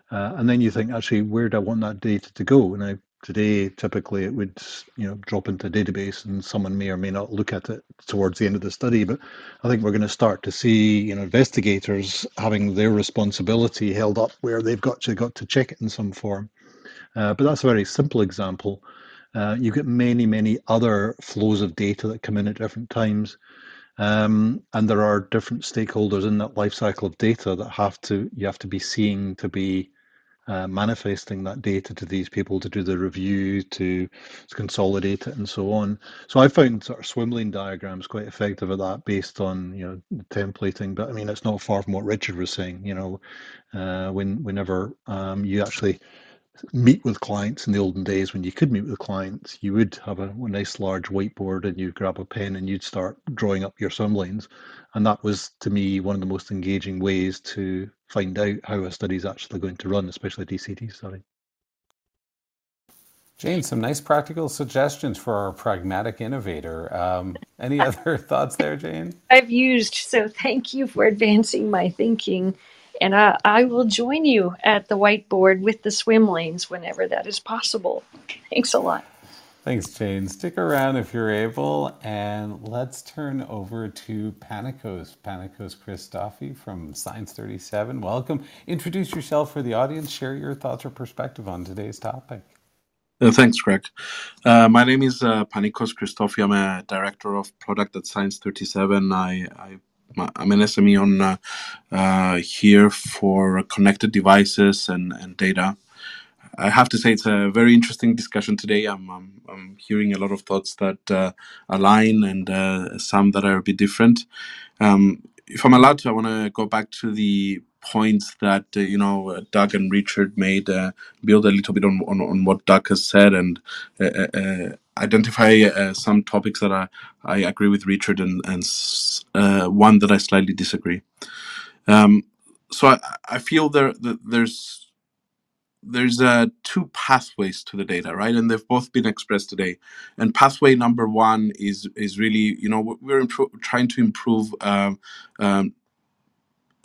Speaker 6: uh, and then you think, actually, where do I want that data to go? Now, today, typically it would you know drop into a database and someone may or may not look at it towards the end of the study. But I think we're going to start to see you know investigators having their responsibility held up where they've got to got to check it in some form. Uh, but that's a very simple example. Uh, you get many, many other flows of data that come in at different times. Um, and there are different stakeholders in that life cycle of data that have to you have to be seeing to be uh, manifesting that data to these people to do the review, to, consolidate it, and so on. So I found sort of swim lane diagrams quite effective at that, based on you know templating. But I mean, it's not far from what Richard was saying. You know, uh, when whenever um, you actually meet with clients in the olden days when you could meet with clients, you would have a, a, nice large whiteboard and you'd grab a pen and you'd start drawing up your swim lanes. And that was, to me, one of the most engaging ways to find out how a study is actually going to run, especially a DCT study.
Speaker 2: Jane, some nice practical suggestions for our pragmatic innovator. Um, any other thoughts there, Jane?
Speaker 7: I've used, so thank you for advancing my thinking and I, I will join you at the whiteboard with the swim lanes whenever that is possible. Thanks a lot.
Speaker 2: Thanks, Jane. Stick around if you're able, and let's turn over to Panicos. Panicos Christofi from Science 37. Welcome. Introduce yourself for the audience. Share your thoughts or perspective on today's topic.
Speaker 8: Uh, thanks, Greg. Uh, my name is uh, Panicos Christofi. I'm a director of product at Science 37. I, I I'm an SME on uh, uh, here for connected devices and, and data. I have to say it's a very interesting discussion today. I'm, I'm, I'm hearing a lot of thoughts that uh, align and uh, some that are a bit different. Um, if I'm allowed to, I want to go back to the points that uh, you know uh, Doug and Richard made, uh, build a little bit on, on, on what Doug has said, and identify uh, some topics that I, I agree with Richard and, and uh, one that I slightly disagree. Um, so I, I feel there there's there's uh, two pathways to the data, right? And they've both been expressed today. And pathway number one is is really you know we're trying to improve um, um,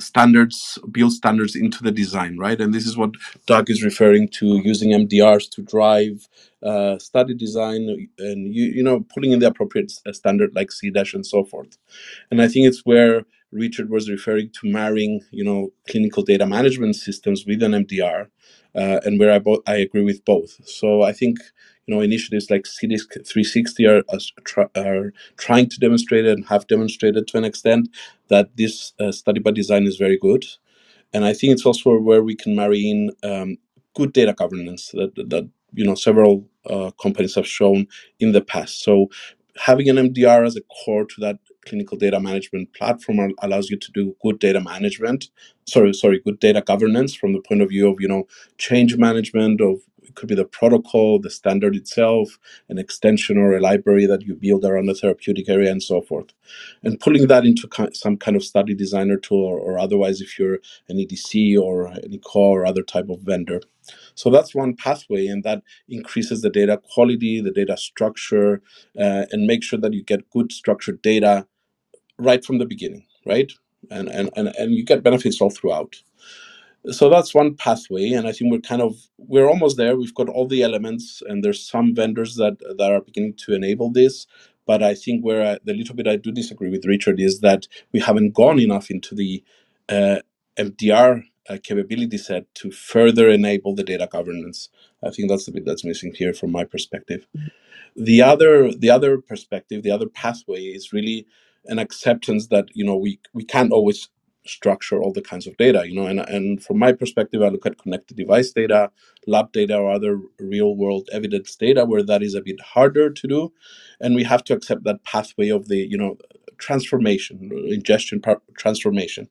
Speaker 8: standards, build standards into the design, right? And this is what Doug is referring to using MDRs to drive uh, study design and you you know putting in the appropriate standard like CDASH and so forth. And I think it's where Richard was referring to marrying you know clinical data management systems with an MDR, uh, and where I both I agree with both. So I think you know initiatives like CDISC 360 are, are trying to demonstrate and have demonstrated to an extent that this uh, study by design is very good. And I think it's also where we can marry in um, good data governance that, that you know several uh, companies have shown in the past. So having an MDR as a core to that clinical data management platform allows you to do good data management sorry sorry good data governance from the point of view of you know change management of it could be the protocol, the standard itself, an extension or a library that you build around a therapeutic area, and so forth. And pulling that into some kind of study designer tool, or, or otherwise, if you're an EDC or an eCOA or other type of vendor. So that's one pathway, and that increases the data quality, the data structure, uh, and make sure that you get good structured data right from the beginning, right? And, and, and, and you get benefits all throughout so that's one pathway and i think we're kind of we're almost there. We've got all the elements and there's some vendors that that are beginning to enable this but i think where I, the little bit i do disagree with richard is that we haven't gone enough into the uh, mdr uh, capability set to further enable the data governance. I think that's the bit that's missing here from my perspective. The other the other perspective the other pathway is really an acceptance that you know we we can't always structure all the kinds of data you know and, and from my perspective i look at connected device data lab data or other real world evidence data where that is a bit harder to do. And we have to accept that pathway of the you know transformation ingestion transformation.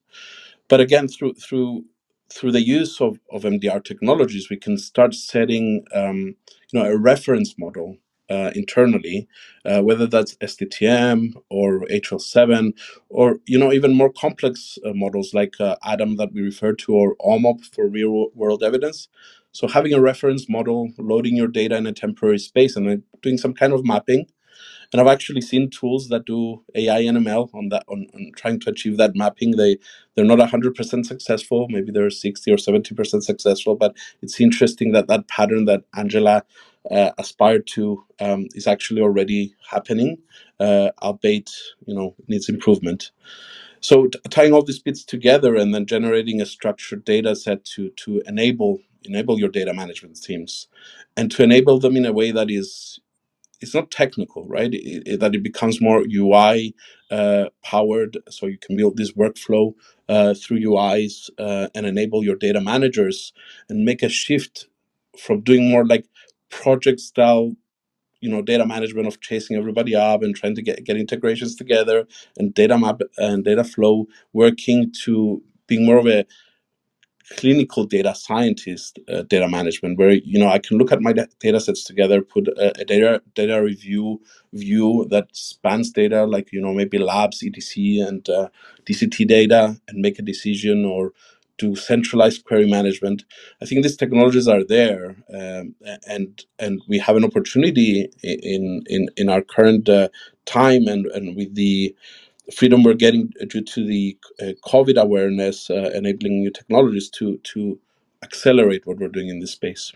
Speaker 8: But again through through through the use of, of mdr technologies we can start setting um, you know a reference model uh, internally, uh, whether that's SDTM or HL7, or you know even more complex uh, models like uh, ADaM that we refer to, or OMOP for real world evidence. So having a reference model, loading your data in a temporary space, and doing some kind of mapping. And I've actually seen tools that do AI and ML on that on, on trying to achieve that mapping. They they're not hundred percent successful. Maybe they're sixty or seventy percent successful. But it's interesting that that pattern that Angela uh, aspire to um, is actually already happening, uh, albeit you know needs improvement. So t- tying all these bits together and then generating a structured data set to to enable enable your data management teams, and to enable them in a way that is it's not technical, right? It, it, that it becomes more UI uh, powered, so you can build this workflow uh, through UIs uh, and enable your data managers and make a shift from doing more like project style, you know, data management of chasing everybody up and trying to get get integrations together and data map and data flow working to being more of a clinical data scientist uh, data management where you know i can look at my data sets together put a, a, data data review view that spans data like you know maybe labs edc and uh, dct data and make a decision or do centralized query management i think these technologies are there um, and and we have an opportunity in in in our current uh, time and and with the freedom we're getting due to the uh, COVID awareness, uh, enabling new technologies to to accelerate what we're doing in this space.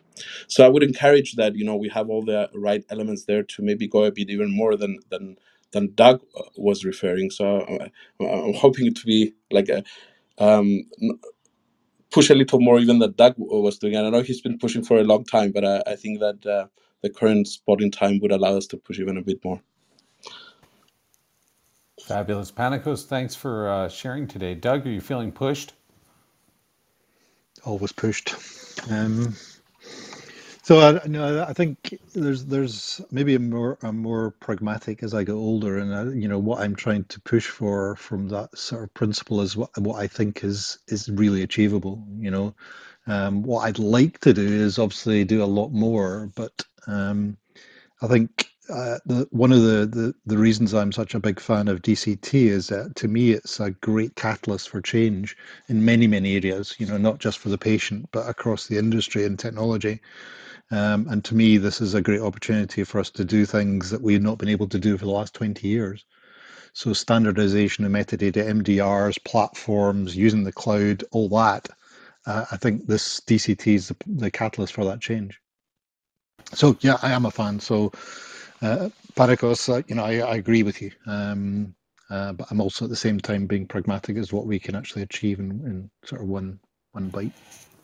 Speaker 8: So I would encourage that you know we have all the right elements there to maybe go a bit even more than than than Doug uh, was referring. So uh, I'm hoping it to be like a um, push a little more even than Doug was doing. And I know he's been pushing for a long time, but I, I think that uh, the current spot in time would allow us to push even a bit more.
Speaker 2: Fabulous. Panicos, thanks for uh, sharing today. Doug, are you feeling pushed?
Speaker 6: Always pushed. Um, so I, no, I think there's there's maybe a more a more pragmatic as I get older, and I, you know what I'm trying to push for from that sort of principle is what what I think is is really achievable. You know, um, what I'd like to do is obviously do a lot more, but um, I think uh, the, one of the, the, the reasons I'm such a big fan of DCT is that to me it's a great catalyst for change in many many areas. You know, not just for the patient, but across the industry and technology. Um, and to me, this is a great opportunity for us to do things that we've not been able to do for the last 20 years. So standardization of metadata, MDRs, platforms, using the cloud, all that. Uh, I think this DCT is the, the catalyst for that change. So yeah, I am a fan. So uh, uh, you know, I, I, agree with you. Um, uh, but I'm also at the same time being pragmatic as what we can actually achieve in, in sort of one one bite.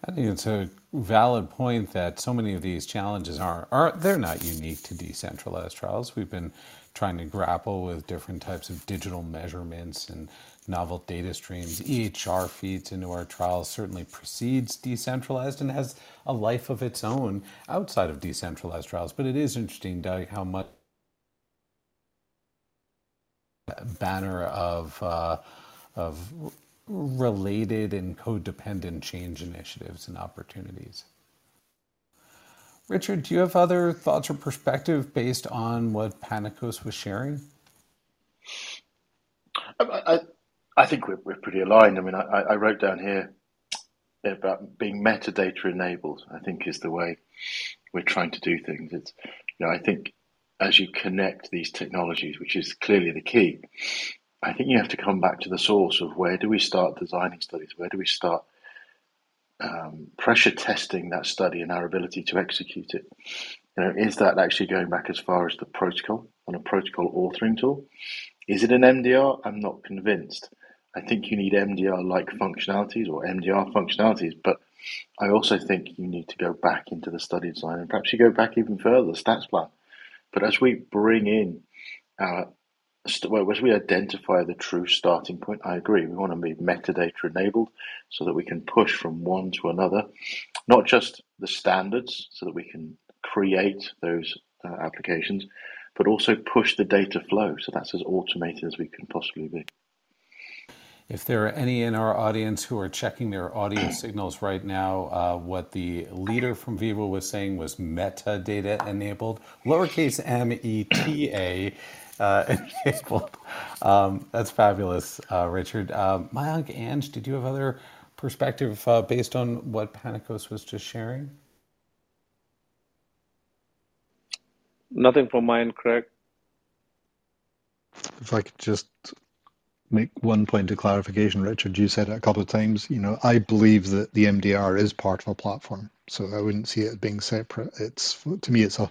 Speaker 2: I think it's a valid point that so many of these challenges are are they're not unique to decentralized trials. We've been trying to grapple with different types of digital measurements and novel data streams. EHR feeds into our trials certainly precedes decentralized and has a life of its own outside of decentralized trials. But it is interesting, Doug, how much banner of uh, of related and codependent change initiatives and opportunities. Richard, do you have other thoughts or perspective based on what Panicos was sharing?
Speaker 4: Um, I, I, I think we're, we're pretty aligned. I mean, I, I wrote down here about being metadata enabled. I think is the way we're trying to do things. It's, you know, I think as you connect these technologies, which is clearly the key, I think you have to come back to the source of where do we start designing studies? Where do we start um, pressure testing that study and our ability to execute it? You know, is that actually going back as far as the protocol and a protocol authoring tool? Is it an MDR? I'm not convinced. I think you need MDR like functionalities or MDR functionalities, but I also think you need to go back into the study design and perhaps you go back even further, the stats plan. But as we bring in our well, as we identify the true starting point, I agree. We want to be metadata enabled so that we can push from one to another, not just the standards so that we can create those uh, applications, but also push the data flow. So that's as automated as we can possibly be.
Speaker 2: If there are any in our audience who are checking their audio signals right now, uh, what the leader from Veeva was saying was metadata enabled, lowercase m e t a uh, enabled. Um, that's fabulous, uh, Richard. Uh, Mayank, Ange, did you have other perspective uh, based on what Panicos was just sharing?
Speaker 5: Nothing from mine, Craig.
Speaker 6: If I could just make one point of clarification, Richard. You said it a couple of times. You know, I believe that the MDR is part of a platform, so I wouldn't see it being separate. It's to me, it's a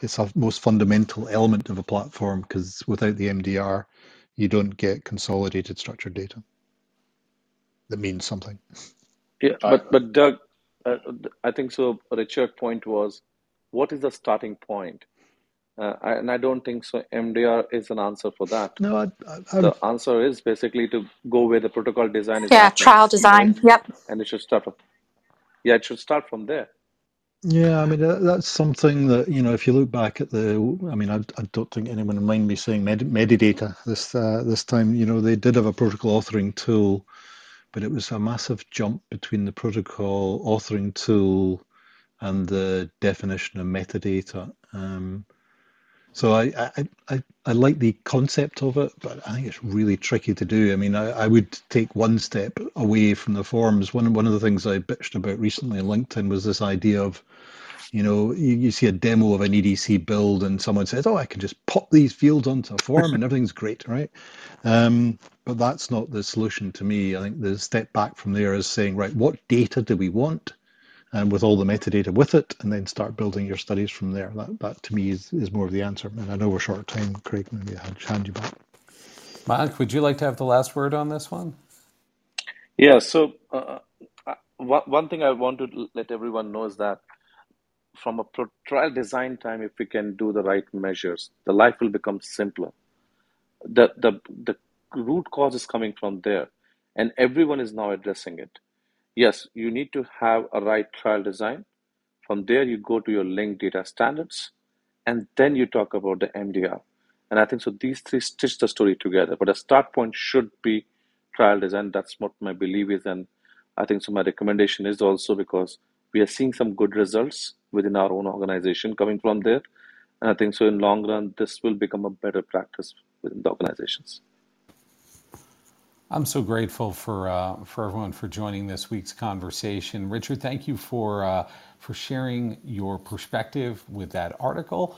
Speaker 6: it's a most fundamental element of a platform because without the MDR, you don't get consolidated structured data that means something.
Speaker 5: Yeah, but but Doug, uh, I think so. Richard point was, what is the starting point? Uh, I, and I don't think so. MDR is an answer for that.
Speaker 6: No, I, I,
Speaker 5: the answer is basically to go where the protocol design is.
Speaker 3: Yeah, trial design. Yep.
Speaker 5: And it should start from. Yeah, it should start from there.
Speaker 6: Yeah, I mean that's something that you know. If you look back at the, I mean, I, I don't think anyone will mind me saying med, Medidata this uh, this time. You know, they did have a protocol authoring tool, but it was a massive jump between the protocol authoring tool and the definition of metadata. Um, so I, I, I, I, like the concept of it, but I think it's really tricky to do. I mean, I, I would take one step away from the forms. One one of the things I bitched about recently on LinkedIn was this idea of, you know, you, you see a demo of an EDC build and someone says, "Oh, I can just pop these fields onto a form and everything's great," right? Um, but that's not the solution to me. I think the step back from there is saying, right, what data do we want? And with all the metadata with it, and then start building your studies from there. That, that to me is, is more of the answer. And I know we're short of time, Craig, maybe I'll hand you back.
Speaker 2: Mike, would you like to have the last word on this one?
Speaker 5: Yeah, so uh, uh one thing I want to let everyone know is that from a trial design time, if we can do the right measures, the life will become simpler. The, the, the root cause is coming from there, and everyone is now addressing it. Yes, you need to have a right trial design. From there, you go to your linked data standards, and then you talk about the MDR. And I think so these three stitch the story together. But a start point should be trial design. That's what my belief is. And I think so my recommendation is also because we are seeing some good results within our own organization coming from there. And I think so in long run, this will become a better practice within the organizations.
Speaker 2: I'm so grateful for uh, for everyone for joining this week's conversation. Richard, thank you for uh, for sharing your perspective with that article.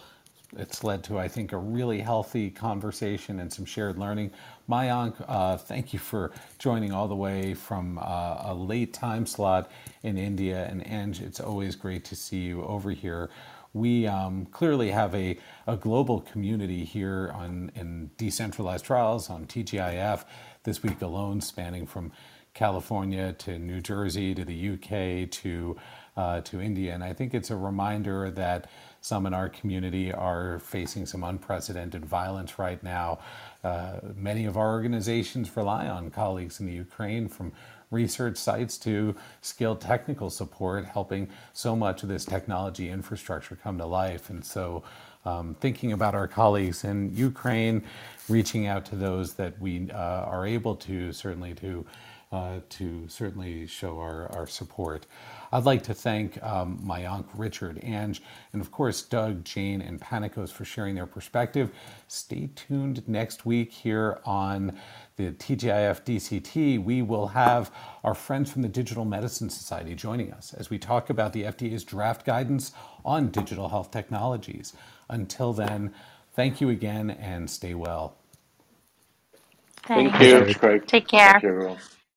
Speaker 2: It's led to, I think, a really healthy conversation and some shared learning. Mayank, uh, thank you for joining all the way from uh, a late time slot in India. And Ange, it's always great to see you over here we um, clearly have a, a global community here on in decentralized trials on TGIF this week alone, spanning from California to New Jersey to the UK to uh, to India. And I think it's a reminder that some in our community are facing some unprecedented violence right now. Uh, many of our organizations rely on colleagues in the Ukraine from research sites to skilled technical support, helping so much of this technology infrastructure come to life. And so, um, thinking about our colleagues in Ukraine, reaching out to those that we uh, are able to, certainly to uh, to certainly show our, our support. I'd like to thank um, Mayank, Richard, Ange, and of course Doug, Jane, and Panicos for sharing their perspective. Stay tuned next week here on the TGIF DCT. We will have our friends from the Digital Medicine Society joining us as we talk about the FDA's draft guidance on digital health technologies. Until then, thank you again and stay well.
Speaker 3: Thank
Speaker 5: you.
Speaker 3: Take care.
Speaker 4: Thank you, everyone.